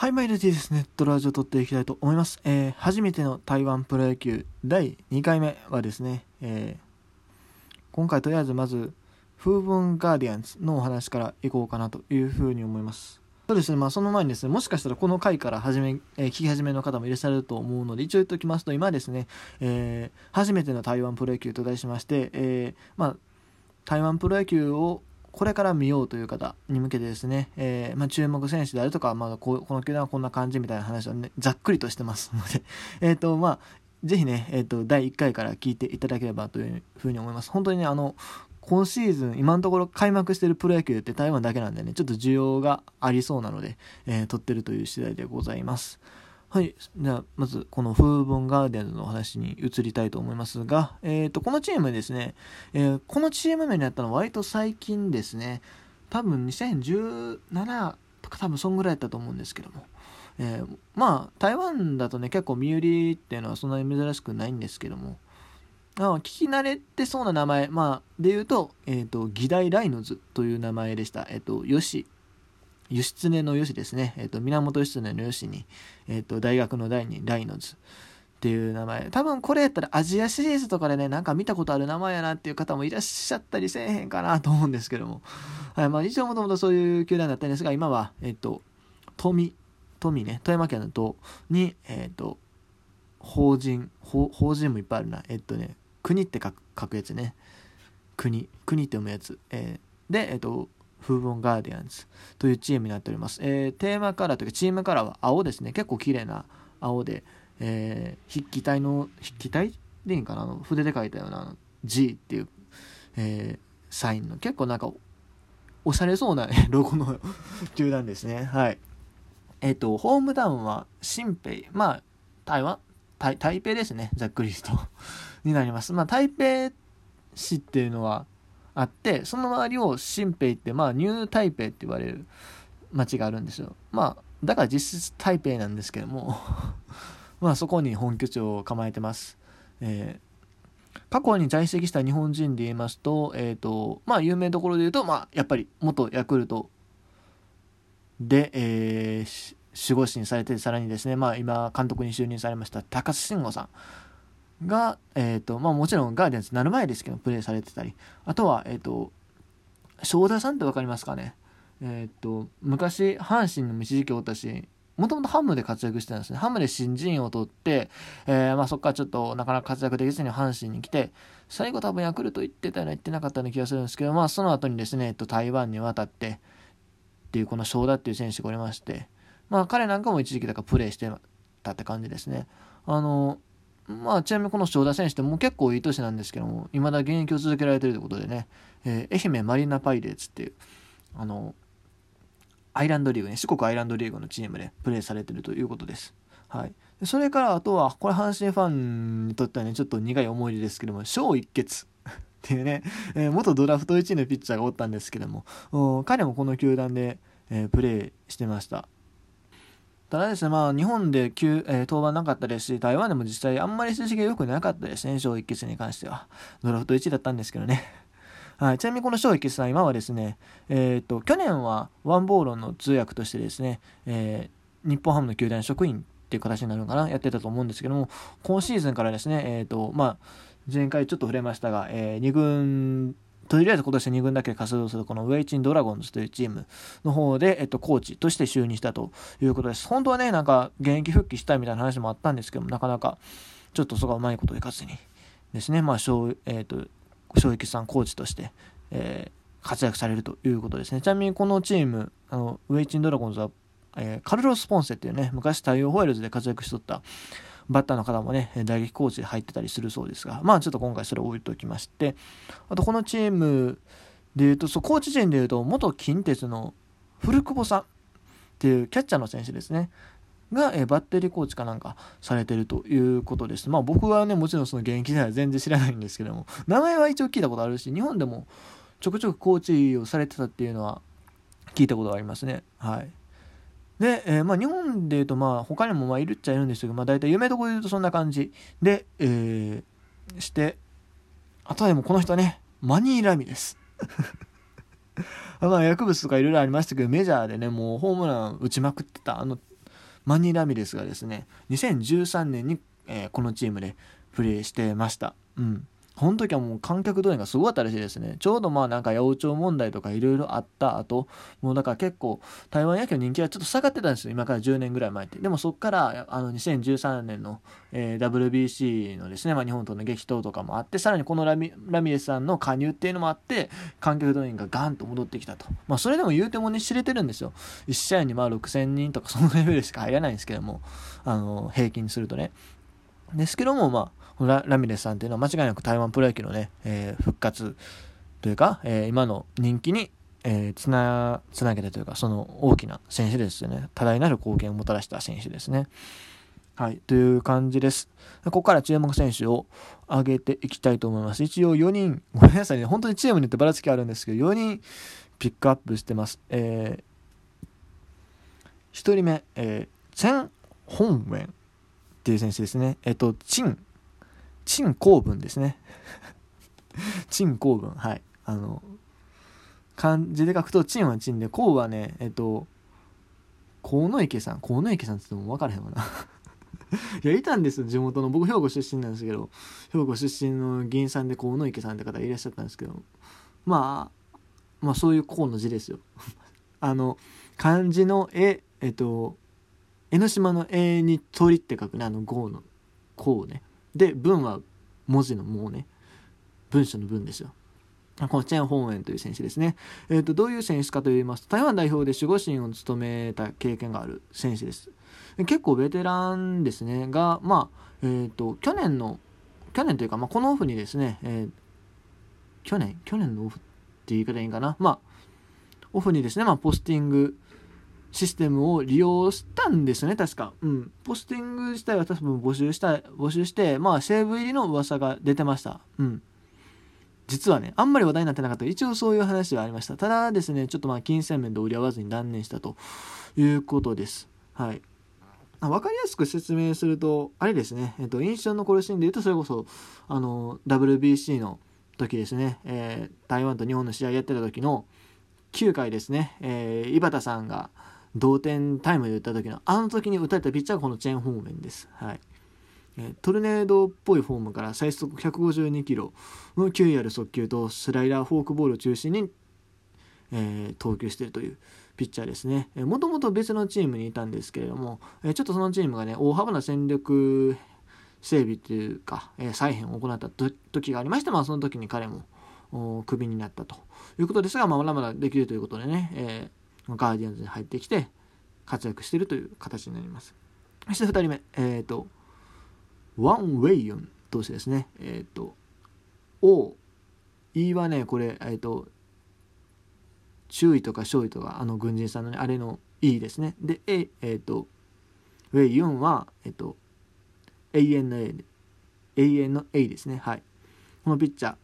はい、マイルティですね。ドラジオ撮っていきたいと思います。えー、初めての台湾プロ野球第2回目はですね、えー、今回とりあえずまず、風文ガーディアンズのお話からいこうかなというふうに思います。そうですね、まあその前にですね、もしかしたらこの回から始め、えー、聞き始めの方もいらっしゃると思うので、一応言っておきますと、今ですね、えー、初めての台湾プロ野球と題しまして、えー、まあ、台湾プロ野球をこれから見ようという方に向けてですね、えー、まあ、注目選手であるとか、まあ、ここの球団はこんな感じみたいな話をね、ざっくりとしてますので えっと、まあ、ぜひね、え、ー、と、第1回から聞いていただければというふうに思います。本当にね、あの、今シーズン、今のところ開幕しているプロ野球って台湾だけなんでね、ちょっと需要がありそうなので、えー、撮ってるという次第でございます。はい。じゃあ、まず、このフーボンガーデンズのお話に移りたいと思いますが、えっ、ー、と、このチームですね、えー、このチーム名になったのは割と最近ですね、多分2017とか多分そんぐらいだったと思うんですけども、えー、まあ、台湾だとね、結構身売りっていうのはそんなに珍しくないんですけども、あ聞き慣れてそうな名前、まあ、で言うと、えっ、と、義大ライノズという名前でした。えっ、と、吉義経の義ですね、えーと、源義経の義に、えーと、大学の大にライノズっていう名前。多分これやったらアジアシリーズとかでねなんか見たことある名前やなっていう方もいらっしゃったりせえへんかなと思うんですけども、はいまあ、一応もともとそういう球団だったんですが今は、えっ、ー、と富富ね富山県の都に、えっ、ー、と法人法人もいっぱいあるな。えっ、とね国って書く書くやつね。国国って読むやつ、えー、でえっ、とフーボンガーディアンズというチームになっております。えー、テーマカラーというかチームカラーは青ですね。結構綺麗な青で、えー、筆記体の、筆記体でいいかな？あの筆で書いたような G っていう、えー、サインの結構なんかおしゃれそうな ロゴの 球団ですね。はい。えっ、ー、と、ホームタウンは新北、まあ、台湾？台台北ですね。ざっくりと になります。まあ、台北市っていうのは、あってその周りを新北ってまあニュー台北って言われる町があるんですよ。まあだから実質台北なんですけども まあそこに本拠地を構えてます、えー、過去に在籍した日本人で言いますとえっ、ー、とまあ有名どころで言うとまあやっぱり元ヤクルトで、えー、守護神されてさらにですねまあ今監督に就任されました高須慎吾さん。が、えーとまあ、もちろんガーディアンズになる前ですけどプレーされてたり。あとは、えーと、正田さんって分かりますかね？えっ、ー、と昔阪神にも一時期おったしもともとハムで活躍してたんですね。ハムで新人を取って、えー、まあ、そこからちょっとなかなか活躍できずに阪神に来て最後多分ヤクルト行ってたような行ってなかったような気がするんですけど、まあ、その後にですね、えっと、台湾に渡ってっていうこの正田っていう選手がおりまして、まあ、彼なんかも一時期だからプレーしてたって感じですね。あのまあ、ちなみにこの正田選手ってもう結構いい年なんですけども、未だ現役を続けられてるということでね、えー、愛媛マリーナパイレーツっていう、あの、アイランドリーグね、四国アイランドリーグのチームでプレーされてるということです。はい。それからあとは、これ阪神ファンにとってはね、ちょっと苦い思い出ですけども、小一決。っていうね、えー、元ドラフト1位のピッチャーがおったんですけども、彼もこの球団で、えー、プレーしてました。ただですね、まあ、日本で急、えー、登板なかったですし、台湾でも実際あんまり成績が良くなかったですね、小一決に関しては。ドラフト1位だったんですけどね。はい、ちなみにこの小一決さん、今はですね、えー、っと、去年はワンボーロンの通訳としてですね、えー、日本ハムの球団職員っていう形になるのかな、やってたと思うんですけども、今シーズンからですね、えー、っと、まあ、前回ちょっと触れましたが、えー、2軍とりあえず今年2軍だけ活動するこのウェイチンドラゴンズというチームの方で、えっと、コーチとして就任したということです。本当はね、なんか現役復帰したいみたいな話もあったんですけども、なかなかちょっとそこはうまいこといかずにですね、まあ、小、えっ、と、正直さんコーチとして、えー、活躍されるということですね。ちなみにこのチーム、あの、ウェイチンドラゴンズは、えー、カルロス・ポンセっていうね、昔太陽ホワイルズで活躍しとった、バッターの方もね、打撃コーチで入ってたりするそうですが、まあちょっと今回それを置いておきまして、あとこのチームでいうと、そう、コーチ陣でいうと、元近鉄の古久保さんっていうキャッチャーの選手ですね。が、えバッテリーコーチかなんかされてるということです。まあ僕はね、もちろんその現役では全然知らないんですけども、名前は一応聞いたことあるし、日本でもちょくちょくコーチをされてたっていうのは聞いたことがありますね。はい。で、えー、まあ、日本でいうと、まあ、他にもまあいるっちゃいるんですけど、まあ、大体有名どころで言うとそんな感じで、えー、して、あとはでもこの人ね、マニー・ラミです。まあ、薬物とかいろいろありましたけど、メジャーでね、もうホームラン打ちまくってた、あの、マニーラミレスがですね2013年に、えー、このチームでプレーしてました。うんこの時はもう観客動員がすごかったらしいですね。ちょうどまあなんか八百長問題とかいろいろあった後、もうだから結構台湾野球の人気がちょっと下がってたんですよ。今から10年ぐらい前って。でもそっからあの2013年の、えー、WBC のですね、まあ、日本との激闘とかもあって、さらにこのラミラミレスさんの加入っていうのもあって、観客動員がガンと戻ってきたと。まあそれでも言うてもね、知れてるんですよ。1試合にまあ6000人とかそのレベルしか入らないんですけども、あの、平均するとね。ですけども、まあ、ララミレスさんっていうのは間違いなく台湾プロ野球のね、えー、復活というか、えー、今の人気に、えー、つな、つなげてというか、その大きな選手ですよね。多大なる貢献をもたらした選手ですね。はい、という感じです。ここから注目選手を上げていきたいと思います。一応4人、ごめんなさいね、本当にチームによってばらつきあるんですけど、4人ピックアップしてます。えー、1人目、えー、チェン・ホンウェン。っていう選手ですね。えっと、陳、陳公文ですね。陳公文、はい。あの、漢字で書くと、陳は陳で、公はね、えっと、河野池さん、河野池さんって言っても分からへんわな。いや、いたんですよ、地元の。僕、兵庫出身なんですけど、兵庫出身の議員さんで河野池さんって方いらっしゃったんですけど、まあ、まあ、そういう河の字ですよ。あの、漢字の絵、えっと、江ノ島の絵に鳥って書くね、あの号の項ね。で、文は文字のもうね、文章の文ですよ。このチェン・ホンエンという選手ですね。えっ、ー、と、どういう選手かと言いますと、台湾代表で守護神を務めた経験がある選手です。結構ベテランですね。が、まあ、えっ、ー、と、去年の、去年というか、まあ、このオフにですね、えー、去年去年のオフって言い方いいんかな。まあ、オフにですね、まあ、ポスティングシステムを利用したんですよね、確か。うん。ポスティング自体は多分募集した、募集して、まあ、セーブ入りの噂が出てました。うん。実はね、あんまり話題になってなかった一応そういう話はありました。ただですね、ちょっとまあ、金銭面で折り合わずに断念したということです。はい。わかりやすく説明すると、あれですね、えっと、印象残るシーンで言うと、それこそ、あの、WBC の時ですね、えー、台湾と日本の試合やってた時の9回ですね、えー、井端さんが、同点タイムで打った時のあの時に打たれたピッチャーがこのチェーン方面です。はい。えトルネードっぽいフォームから最速152キロの球威ある速球とスライダーフォークボールを中心に、えー、投球しているというピッチャーですね。もともと別のチームにいたんですけれども、えちょっとそのチームがね大幅な戦力整備というか、え再編を行った時がありまして、まあ、その時に彼もクビになったということですが、まあ、まだまだできるということでね、えーガーディアンズに入ってきて活躍しているという形になります。そして2人目、えっ、ー、と、ワン・ウェイユン投手ですね。えっ、ー、と、O、E はね、これ、えっ、ー、と、注意とか勝利とか、あの軍人さんのね、あれの E ですね。で、A、えっ、と、ウェイユンは、えっ、と、永遠の A で、永遠の A ですね。はい。このピッチャー、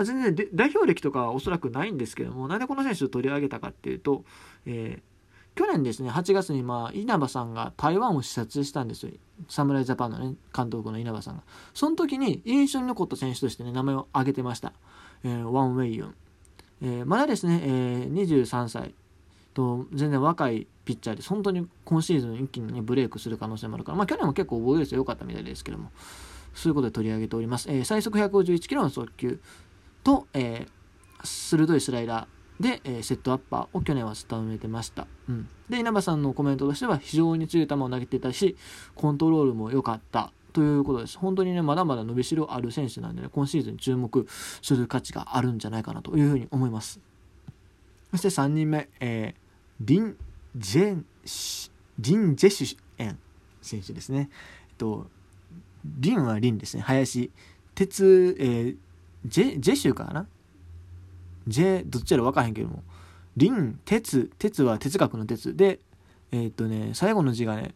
まあ、全然代表歴とかはおそらくないんですけども、なんでこの選手を取り上げたかっていうと、えー、去年ですね、8月に、まあ、稲葉さんが台湾を視察したんですよ。侍ジャパンのね、監督の稲葉さんが。その時に印象に残った選手としてね、名前を挙げてました。えー、ワン・ウェイユン。えー、まだですね、えー、23歳と全然若いピッチャーです、本当に今シーズン一気に、ね、ブレイクする可能性もあるから、まあ去年も結構防御率良かったみたいですけども、そういうことで取り上げております。えー、最速151キロの速球、と、えー、鋭いスライダーで、えー、セットアッパーを去年は務めてました。うん、で、稲葉さんのコメントとしては非常に強い球を投げていたし、コントロールも良かったということです。本当にね、まだまだ伸びしろある選手なんでね、今シーズン注目する価値があるんじゃないかなというふうに思います。そして3人目、えー、リン・ジェンシ、リン・ジェシュエン選手ですね。えっと、リンはリンですね。林。鉄、えージェ、ジェシュかな？ジェ、どっちやろ分からへんけども。リン、鉄、鉄は哲学の鉄。で、えー、っとね、最後の字がね、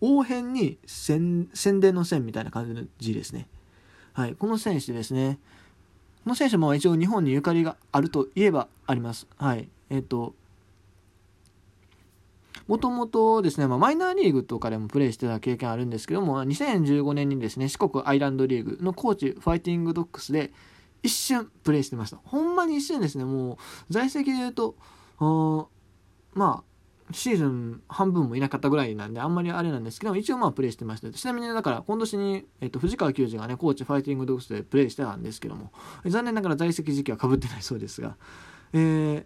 応変に宣伝の線みたいな感じの字ですね。はい、この選手ですね。この選手も一応日本にゆかりがあるといえばあります。はい。えっ、と、もともとですね、まあ、マイナーリーグとかでもプレーしてた経験あるんですけども、2015年にですね、四国アイランドリーグのコーチ、ファイティングドッグスで一瞬プレーしてました。ほんまに一瞬ですね、もう在籍で言うと、まあ、シーズン半分もいなかったぐらいなんであんまりあれなんですけども一応まあプレーしてましたちなみにだから今年に、えっと、藤川球児がねコーチファイティングドッグスでプレーしてたんですけども残念ながら在籍時期はかぶってないそうですが、えー、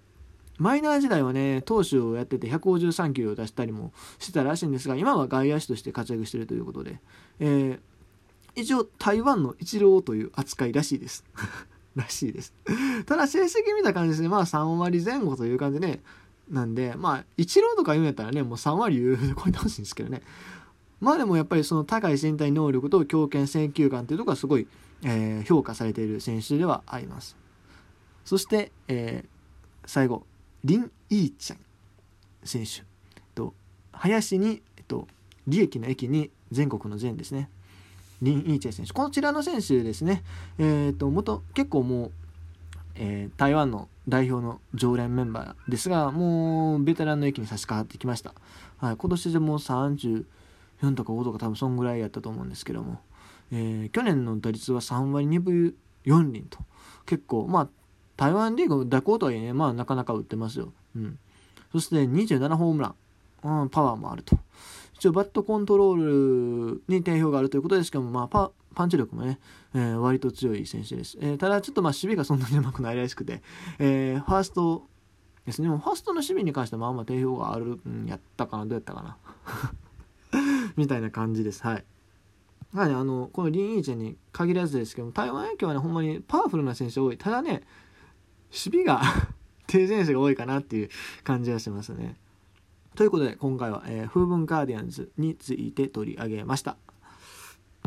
マイナー時代はね投手をやってて153キロを出したりもしてたらしいんですが今は外野手として活躍してるということで、えー、一応台湾のイチローという扱いらしいです。らしいです。ただ成績見た感じですね。まあ3割前後という感じでねなんでまあイチローとか言うんやったらねもう3割超えてほしいんですけどね。まあでもやっぱりその高い身体能力と強肩選球眼というところがすごい、えー、評価されている選手ではあります。そして、えー、最後リン・イーチャン選手と林に、えっと、利益の駅に全国の全ですね。リン・イーチェン選手。こちらの選手ですね。えっ、と元結構もうえー、台湾の代表の常連メンバーですがもうベテランの域に差し掛かってきました、はい、今年でもう34とか5とか多分そんぐらいやったと思うんですけども、えー、去年の打率は3割2分4厘と。結構まあ台湾リーグ蛇行とはいえねまあなかなか打ってますよ、うん、そして27ホームラン、うん、パワーもあると一応バットコントロールに定評があるということですけどもまあパパンチ力もね、えー、割と強い選手です。えー、ただちょっとまあ守備がそんなにうまくないらしくて、えー、ファーストですね。もファーストの守備に関してもあんま定評があるんやったかな、どうやったかな。みたいな感じです。はい。はい、あの、このリン・イーチェンに限らずですけども、台湾野球はね、ほんまにパワフルな選手多い。ただね、守備が 低前手が多いかなっていう感じがしますね。ということで、今回は、えー、風文ガーディアンズについて取り上げました。